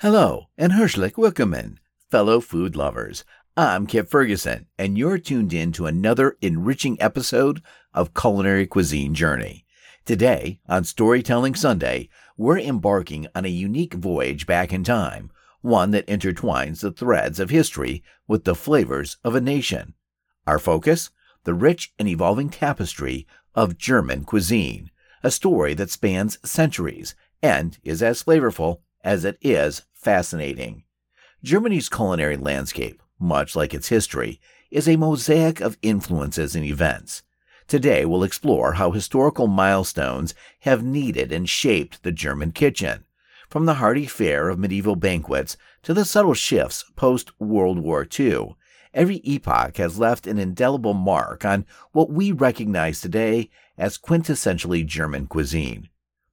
Hello, and Herzlich Willkommen, fellow food lovers. I'm Kip Ferguson, and you're tuned in to another enriching episode of Culinary Cuisine Journey. Today, on Storytelling Sunday, we're embarking on a unique voyage back in time, one that intertwines the threads of history with the flavors of a nation. Our focus? The rich and evolving tapestry of German cuisine, a story that spans centuries and is as flavorful as it is fascinating. Germany's culinary landscape, much like its history, is a mosaic of influences and events. Today, we'll explore how historical milestones have kneaded and shaped the German kitchen, from the hearty fare of medieval banquets to the subtle shifts post World War II. Every epoch has left an indelible mark on what we recognize today as quintessentially German cuisine.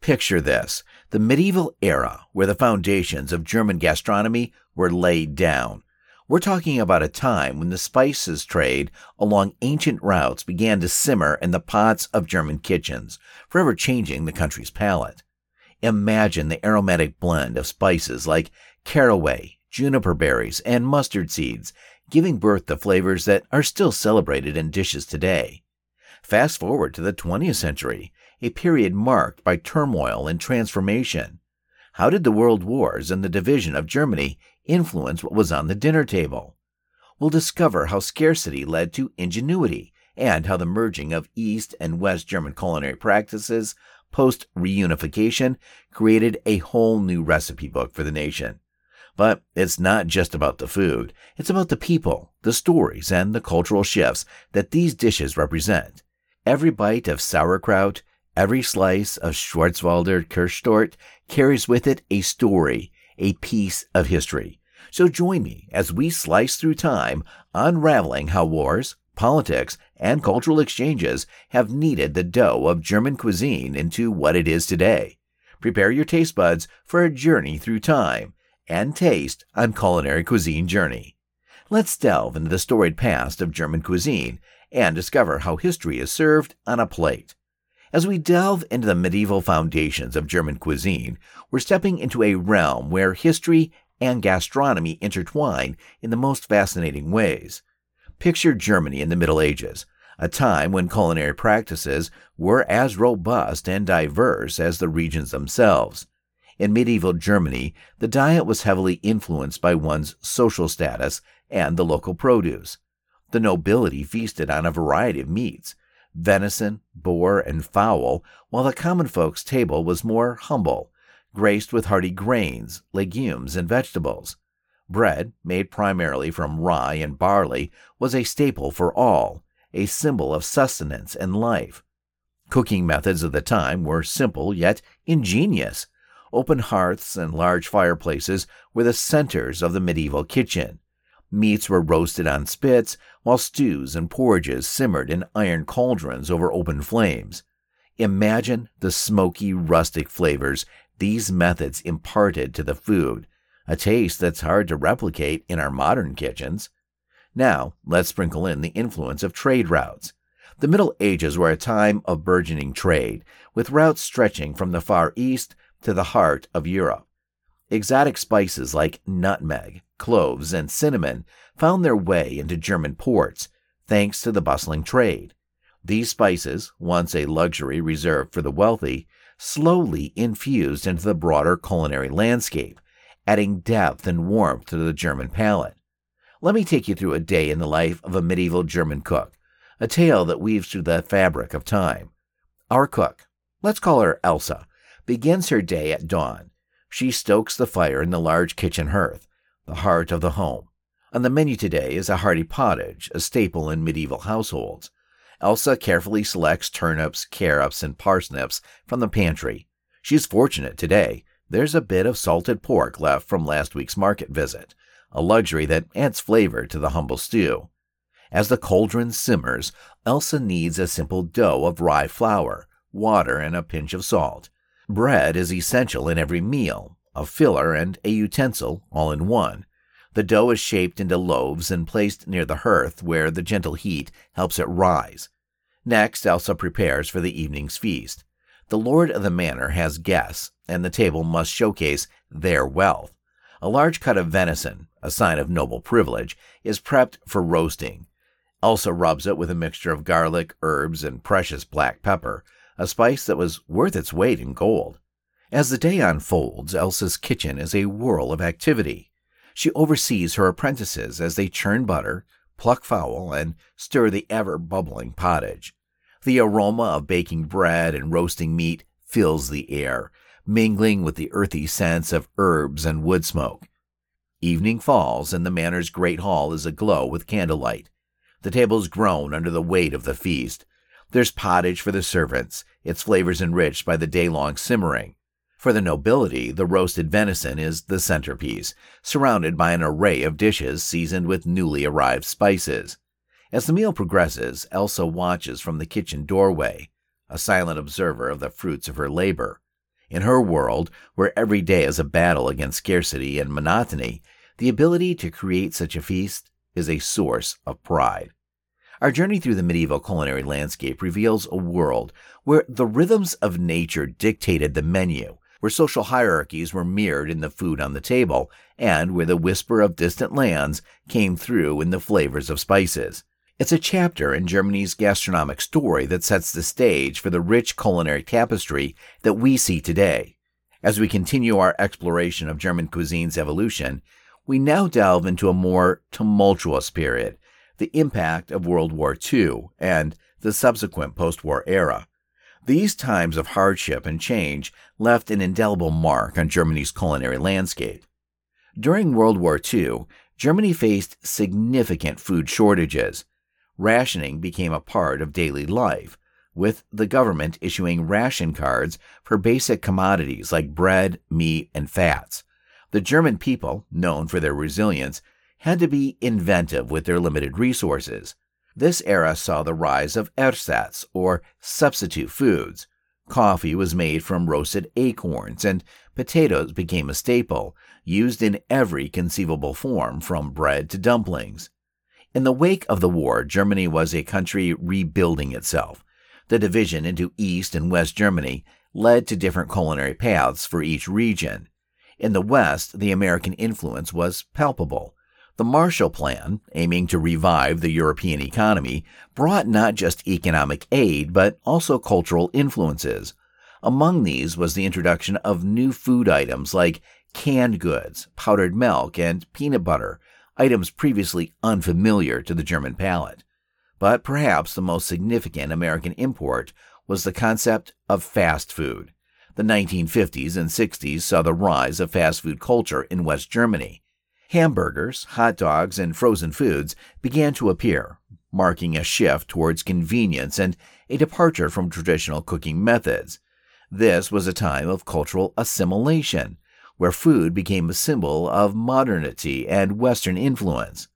Picture this the medieval era where the foundations of German gastronomy were laid down. We're talking about a time when the spices trade along ancient routes began to simmer in the pots of German kitchens, forever changing the country's palate. Imagine the aromatic blend of spices like caraway, juniper berries, and mustard seeds, giving birth to flavors that are still celebrated in dishes today. Fast forward to the 20th century, a period marked by turmoil and transformation. How did the world wars and the division of Germany influence what was on the dinner table? We'll discover how scarcity led to ingenuity and how the merging of East and West German culinary practices post reunification created a whole new recipe book for the nation. But it's not just about the food, it's about the people, the stories, and the cultural shifts that these dishes represent. Every bite of sauerkraut, Every slice of Schwarzwälder Kirschtorte carries with it a story, a piece of history. So join me as we slice through time, unraveling how wars, politics, and cultural exchanges have kneaded the dough of German cuisine into what it is today. Prepare your taste buds for a journey through time and taste on Culinary Cuisine Journey. Let's delve into the storied past of German cuisine and discover how history is served on a plate. As we delve into the medieval foundations of German cuisine, we're stepping into a realm where history and gastronomy intertwine in the most fascinating ways. Picture Germany in the Middle Ages, a time when culinary practices were as robust and diverse as the regions themselves. In medieval Germany, the diet was heavily influenced by one's social status and the local produce. The nobility feasted on a variety of meats, venison, boar, and fowl, while the common folk's table was more humble, graced with hearty grains, legumes, and vegetables. Bread, made primarily from rye and barley, was a staple for all, a symbol of sustenance and life. Cooking methods of the time were simple yet ingenious. Open hearths and large fireplaces were the centers of the medieval kitchen. Meats were roasted on spits, while stews and porridges simmered in iron cauldrons over open flames. Imagine the smoky, rustic flavors these methods imparted to the food, a taste that's hard to replicate in our modern kitchens. Now, let's sprinkle in the influence of trade routes. The Middle Ages were a time of burgeoning trade, with routes stretching from the Far East to the heart of Europe. Exotic spices like nutmeg, cloves, and cinnamon found their way into German ports thanks to the bustling trade. These spices, once a luxury reserved for the wealthy, slowly infused into the broader culinary landscape, adding depth and warmth to the German palate. Let me take you through a day in the life of a medieval German cook, a tale that weaves through the fabric of time. Our cook, let's call her Elsa, begins her day at dawn. She stokes the fire in the large kitchen hearth, the heart of the home. On the menu today is a hearty pottage, a staple in medieval households. Elsa carefully selects turnips, carrots, and parsnips from the pantry. She's fortunate today. There's a bit of salted pork left from last week's market visit, a luxury that adds flavor to the humble stew. As the cauldron simmers, Elsa kneads a simple dough of rye flour, water, and a pinch of salt. Bread is essential in every meal, a filler, and a utensil all in one. The dough is shaped into loaves and placed near the hearth where the gentle heat helps it rise. Next, Elsa prepares for the evening's feast. The lord of the manor has guests, and the table must showcase their wealth. A large cut of venison, a sign of noble privilege, is prepped for roasting. Elsa rubs it with a mixture of garlic, herbs, and precious black pepper, a spice that was worth its weight in gold. As the day unfolds, Elsa's kitchen is a whirl of activity. She oversees her apprentices as they churn butter, pluck fowl, and stir the ever bubbling pottage. The aroma of baking bread and roasting meat fills the air, mingling with the earthy scents of herbs and wood smoke. Evening falls, and the manor's great hall is aglow with candlelight. The tables groan under the weight of the feast. There's pottage for the servants, its flavors enriched by the day long simmering. For the nobility, the roasted venison is the centerpiece, surrounded by an array of dishes seasoned with newly arrived spices. As the meal progresses, Elsa watches from the kitchen doorway, a silent observer of the fruits of her labor. In her world, where every day is a battle against scarcity and monotony, the ability to create such a feast is a source of pride. Our journey through the medieval culinary landscape reveals a world where the rhythms of nature dictated the menu, where social hierarchies were mirrored in the food on the table, and where the whisper of distant lands came through in the flavors of spices. It's a chapter in Germany's gastronomic story that sets the stage for the rich culinary tapestry that we see today. As we continue our exploration of German cuisine's evolution, we now delve into a more tumultuous period, the impact of World War II and the subsequent post war era. These times of hardship and change left an indelible mark on Germany's culinary landscape. During World War II, Germany faced significant food shortages, rationing became a part of daily life, with the government issuing ration cards for basic commodities like bread, meat, and fats. The German people, known for their resilience, had to be inventive with their limited resources. This era saw the rise of ersatz, or substitute foods. Coffee was made from roasted acorns, and potatoes became a staple, used in every conceivable form, from bread to dumplings. In the wake of the war, Germany was a country rebuilding itself. The division into East and West Germany led to different culinary paths for each region. In the West, the American influence was palpable. The Marshall Plan, aiming to revive the European economy, brought not just economic aid, but also cultural influences. Among these was the introduction of new food items like canned goods, powdered milk, and peanut butter, items previously unfamiliar to the German palate. But perhaps the most significant American import was the concept of fast food. The 1950s and 60s saw the rise of fast food culture in West Germany. Hamburgers, hot dogs, and frozen foods began to appear, marking a shift towards convenience and a departure from traditional cooking methods. This was a time of cultural assimilation, where food became a symbol of modernity and Western influence.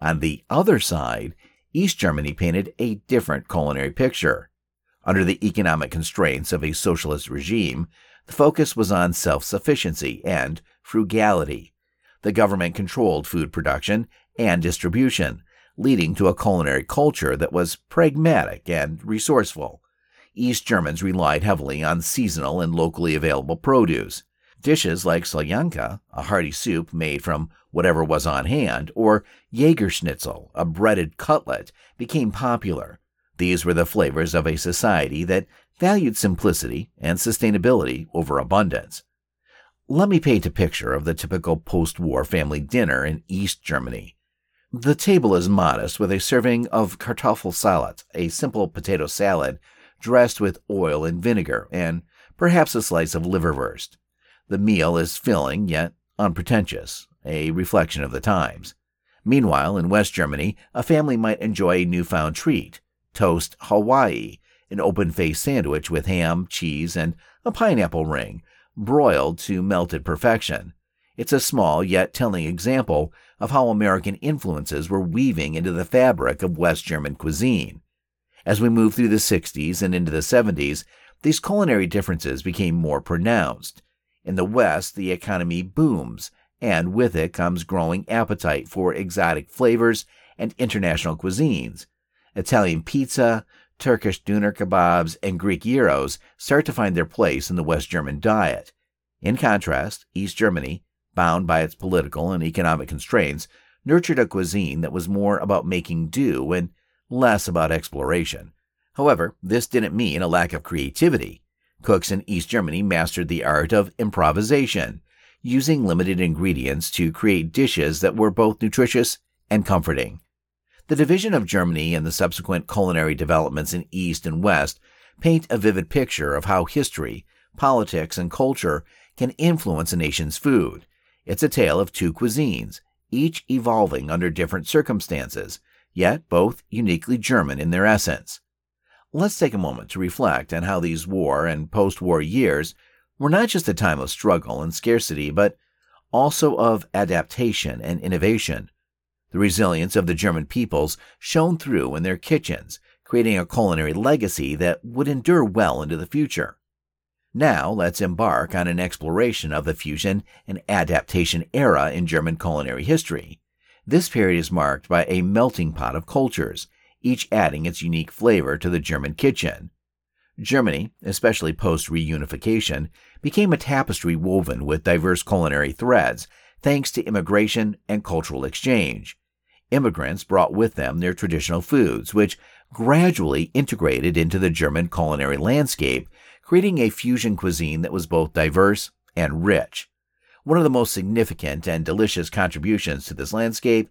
On the other side, East Germany painted a different culinary picture. Under the economic constraints of a socialist regime, the focus was on self sufficiency and frugality. The government controlled food production and distribution, leading to a culinary culture that was pragmatic and resourceful. East Germans relied heavily on seasonal and locally available produce. Dishes like Soljanka, a hearty soup made from whatever was on hand, or Jägerschnitzel, a breaded cutlet, became popular. These were the flavors of a society that valued simplicity and sustainability over abundance. Let me paint a picture of the typical post war family dinner in East Germany. The table is modest with a serving of Kartoffelsalat, a simple potato salad dressed with oil and vinegar, and perhaps a slice of liverwurst. The meal is filling yet unpretentious, a reflection of the times. Meanwhile, in West Germany, a family might enjoy a newfound treat toast Hawaii, an open faced sandwich with ham, cheese, and a pineapple ring, broiled to melted perfection. It's a small yet telling example of how American influences were weaving into the fabric of West German cuisine. As we move through the 60s and into the 70s, these culinary differences became more pronounced. In the West, the economy booms, and with it comes growing appetite for exotic flavors and international cuisines. Italian pizza, Turkish doner kebabs, and Greek gyros start to find their place in the West German diet. In contrast, East Germany, bound by its political and economic constraints, nurtured a cuisine that was more about making do and less about exploration. However, this didn't mean a lack of creativity. Cooks in East Germany mastered the art of improvisation, using limited ingredients to create dishes that were both nutritious and comforting. The division of Germany and the subsequent culinary developments in East and West paint a vivid picture of how history, politics, and culture can influence a nation's food. It's a tale of two cuisines, each evolving under different circumstances, yet both uniquely German in their essence. Let's take a moment to reflect on how these war and post war years were not just a time of struggle and scarcity, but also of adaptation and innovation. The resilience of the German peoples shone through in their kitchens, creating a culinary legacy that would endure well into the future. Now, let's embark on an exploration of the fusion and adaptation era in German culinary history. This period is marked by a melting pot of cultures, each adding its unique flavor to the German kitchen. Germany, especially post reunification, became a tapestry woven with diverse culinary threads thanks to immigration and cultural exchange. Immigrants brought with them their traditional foods, which gradually integrated into the German culinary landscape, creating a fusion cuisine that was both diverse and rich. One of the most significant and delicious contributions to this landscape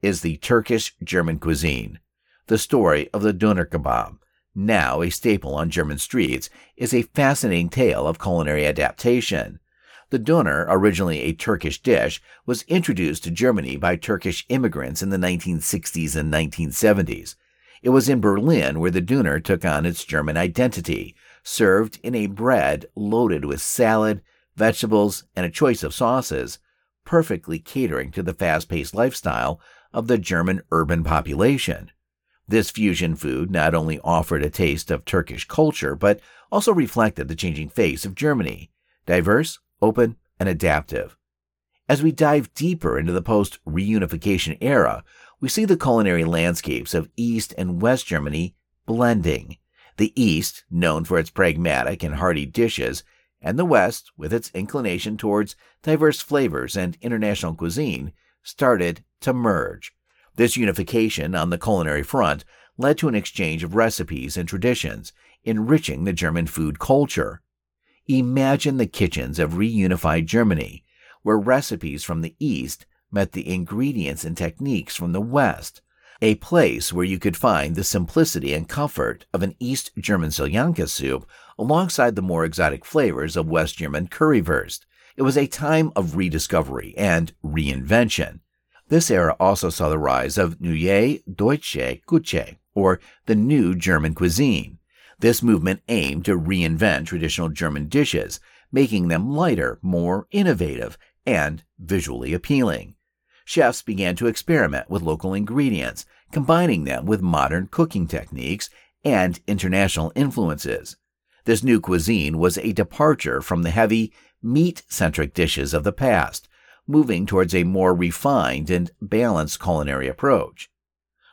is the Turkish German cuisine. The story of the doner kebab, now a staple on German streets, is a fascinating tale of culinary adaptation. The doner, originally a Turkish dish, was introduced to Germany by Turkish immigrants in the 1960s and 1970s. It was in Berlin where the doner took on its German identity, served in a bread loaded with salad, vegetables, and a choice of sauces, perfectly catering to the fast paced lifestyle of the German urban population. This fusion food not only offered a taste of Turkish culture, but also reflected the changing face of Germany diverse, open, and adaptive. As we dive deeper into the post reunification era, we see the culinary landscapes of East and West Germany blending. The East, known for its pragmatic and hearty dishes, and the West, with its inclination towards diverse flavors and international cuisine, started to merge. This unification on the culinary front led to an exchange of recipes and traditions, enriching the German food culture. Imagine the kitchens of reunified Germany, where recipes from the East met the ingredients and techniques from the West, a place where you could find the simplicity and comfort of an East German Soljanka soup alongside the more exotic flavors of West German currywurst. It was a time of rediscovery and reinvention. This era also saw the rise of Neue Deutsche Küche, or the new German cuisine. This movement aimed to reinvent traditional German dishes, making them lighter, more innovative, and visually appealing. Chefs began to experiment with local ingredients, combining them with modern cooking techniques and international influences. This new cuisine was a departure from the heavy, meat centric dishes of the past, moving towards a more refined and balanced culinary approach.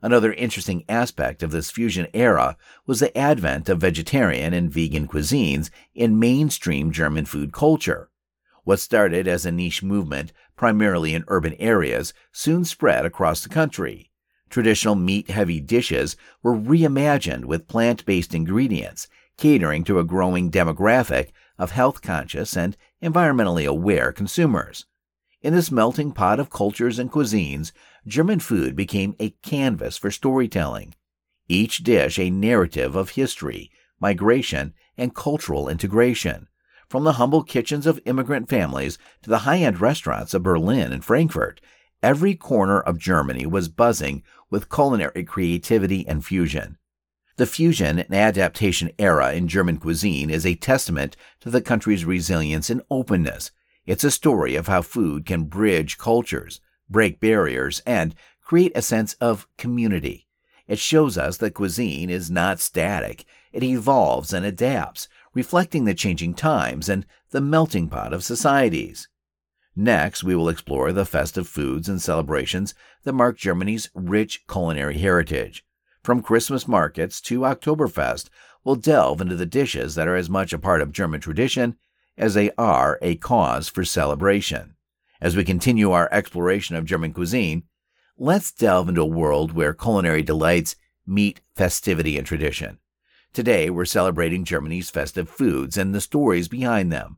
Another interesting aspect of this fusion era was the advent of vegetarian and vegan cuisines in mainstream German food culture. What started as a niche movement, primarily in urban areas, soon spread across the country. Traditional meat heavy dishes were reimagined with plant based ingredients, catering to a growing demographic of health conscious and environmentally aware consumers. In this melting pot of cultures and cuisines, German food became a canvas for storytelling, each dish a narrative of history, migration, and cultural integration. From the humble kitchens of immigrant families to the high end restaurants of Berlin and Frankfurt, every corner of Germany was buzzing with culinary creativity and fusion. The fusion and adaptation era in German cuisine is a testament to the country's resilience and openness, it's a story of how food can bridge cultures, break barriers, and create a sense of community. It shows us that cuisine is not static. It evolves and adapts, reflecting the changing times and the melting pot of societies. Next, we will explore the festive foods and celebrations that mark Germany's rich culinary heritage. From Christmas markets to Oktoberfest, we'll delve into the dishes that are as much a part of German tradition as they are a cause for celebration. As we continue our exploration of German cuisine, let's delve into a world where culinary delights meet festivity and tradition. Today, we're celebrating Germany's festive foods and the stories behind them.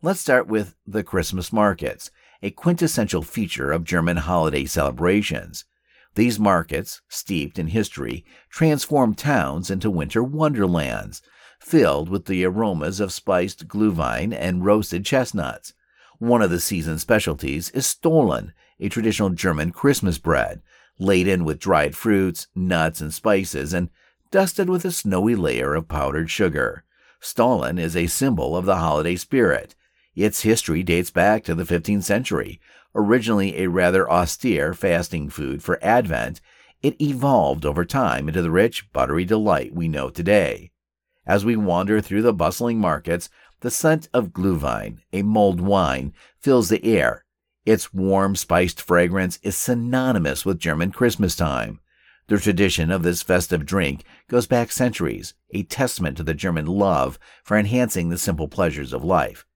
Let's start with the Christmas markets, a quintessential feature of German holiday celebrations. These markets, steeped in history, transform towns into winter wonderlands, filled with the aromas of spiced glühwein and roasted chestnuts. One of the season's specialties is Stollen, a traditional German Christmas bread, laden with dried fruits, nuts, and spices, and dusted with a snowy layer of powdered sugar. Stollen is a symbol of the holiday spirit. Its history dates back to the 15th century, Originally a rather austere fasting food for Advent, it evolved over time into the rich, buttery delight we know today. As we wander through the bustling markets, the scent of Glühwein, a mulled wine, fills the air. Its warm, spiced fragrance is synonymous with German Christmas time. The tradition of this festive drink goes back centuries, a testament to the German love for enhancing the simple pleasures of life.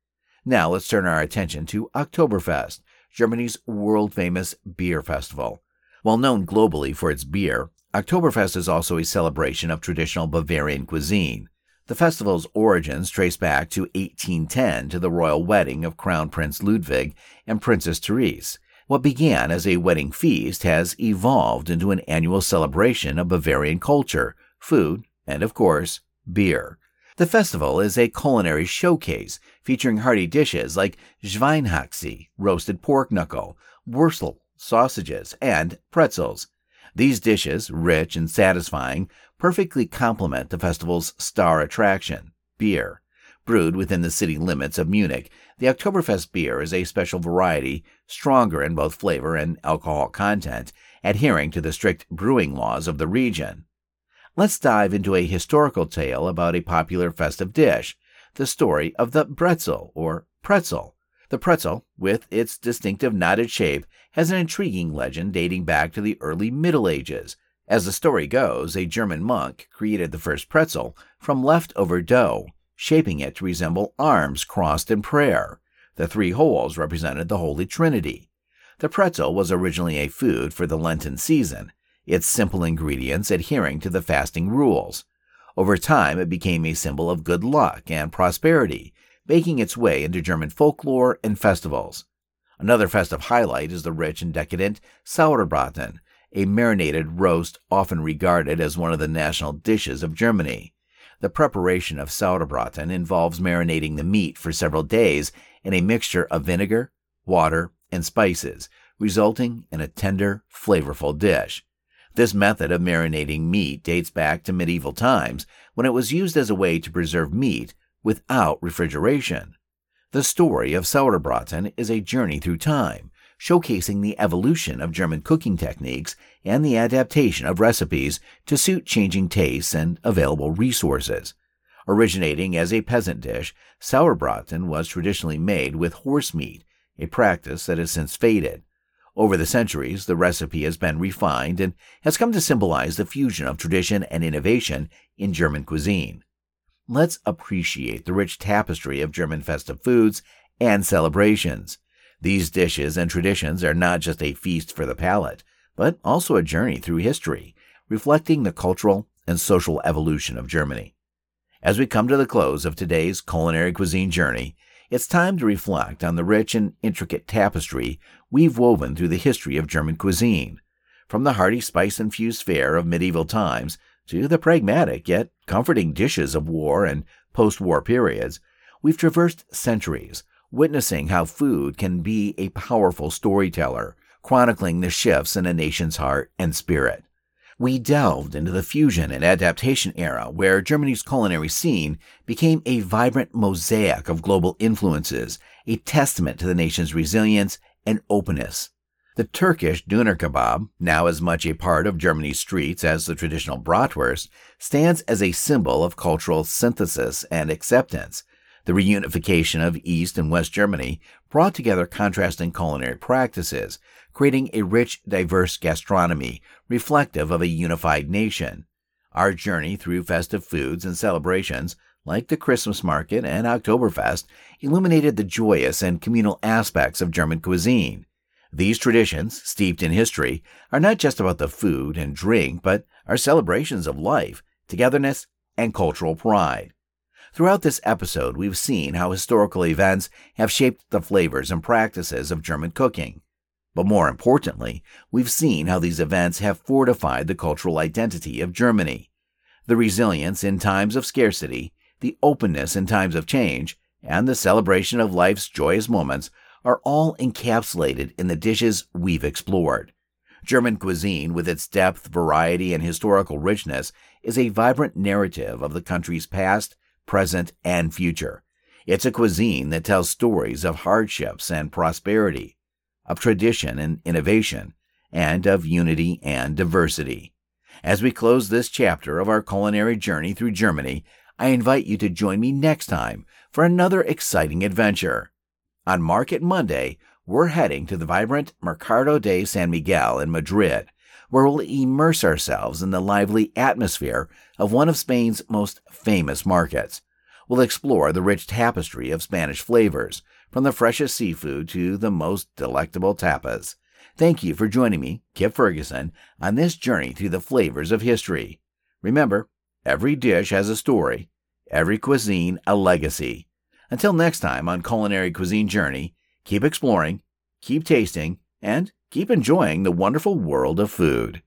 Now let's turn our attention to Oktoberfest, Germany's world famous beer festival. While known globally for its beer, Oktoberfest is also a celebration of traditional Bavarian cuisine. The festival's origins trace back to 1810 to the royal wedding of Crown Prince Ludwig and Princess Therese. What began as a wedding feast has evolved into an annual celebration of Bavarian culture, food, and of course, beer. The festival is a culinary showcase featuring hearty dishes like Schweinshaxe, roasted pork knuckle, Würstel, sausages, and pretzels. These dishes, rich and satisfying, perfectly complement the festival's star attraction, beer. Brewed within the city limits of Munich, the Oktoberfest beer is a special variety, stronger in both flavor and alcohol content, adhering to the strict brewing laws of the region. Let's dive into a historical tale about a popular festive dish, the story of the bretzel or pretzel. The pretzel, with its distinctive knotted shape, has an intriguing legend dating back to the early Middle Ages. As the story goes, a German monk created the first pretzel from leftover dough, shaping it to resemble arms crossed in prayer. The three holes represented the Holy Trinity. The pretzel was originally a food for the Lenten season, its simple ingredients adhering to the fasting rules. Over time, it became a symbol of good luck and prosperity, making its way into German folklore and festivals. Another festive highlight is the rich and decadent Sauerbraten, a marinated roast often regarded as one of the national dishes of Germany. The preparation of Sauerbraten involves marinating the meat for several days in a mixture of vinegar, water, and spices, resulting in a tender, flavorful dish. This method of marinating meat dates back to medieval times when it was used as a way to preserve meat without refrigeration. The story of Sauerbraten is a journey through time, showcasing the evolution of German cooking techniques and the adaptation of recipes to suit changing tastes and available resources. Originating as a peasant dish, Sauerbraten was traditionally made with horse meat, a practice that has since faded. Over the centuries, the recipe has been refined and has come to symbolize the fusion of tradition and innovation in German cuisine. Let's appreciate the rich tapestry of German festive foods and celebrations. These dishes and traditions are not just a feast for the palate, but also a journey through history, reflecting the cultural and social evolution of Germany. As we come to the close of today's culinary cuisine journey, it's time to reflect on the rich and intricate tapestry we've woven through the history of German cuisine. From the hearty spice infused fare of medieval times to the pragmatic yet comforting dishes of war and post war periods, we've traversed centuries, witnessing how food can be a powerful storyteller, chronicling the shifts in a nation's heart and spirit we delved into the fusion and adaptation era where Germany's culinary scene became a vibrant mosaic of global influences, a testament to the nation's resilience and openness. The Turkish doner kebab, now as much a part of Germany's streets as the traditional bratwurst, stands as a symbol of cultural synthesis and acceptance. The reunification of East and West Germany brought together contrasting culinary practices, creating a rich, diverse gastronomy reflective of a unified nation. Our journey through festive foods and celebrations like the Christmas market and Oktoberfest, illuminated the joyous and communal aspects of German cuisine. These traditions, steeped in history, are not just about the food and drink, but are celebrations of life, togetherness, and cultural pride. Throughout this episode, we've seen how historical events have shaped the flavors and practices of German cooking. But more importantly, we've seen how these events have fortified the cultural identity of Germany. The resilience in times of scarcity, the openness in times of change, and the celebration of life's joyous moments are all encapsulated in the dishes we've explored. German cuisine, with its depth, variety, and historical richness, is a vibrant narrative of the country's past, present, and future. It's a cuisine that tells stories of hardships and prosperity, of tradition and innovation, and of unity and diversity. As we close this chapter of our culinary journey through Germany, I invite you to join me next time for another exciting adventure. On Market Monday, we're heading to the vibrant Mercado de San Miguel in Madrid, where we'll immerse ourselves in the lively atmosphere of one of Spain's most famous markets. We'll explore the rich tapestry of Spanish flavors, from the freshest seafood to the most delectable tapas. Thank you for joining me, Kip Ferguson, on this journey through the flavors of history. Remember, every dish has a story, every cuisine a legacy. Until next time on Culinary Cuisine Journey, keep exploring, keep tasting, and keep enjoying the wonderful world of food.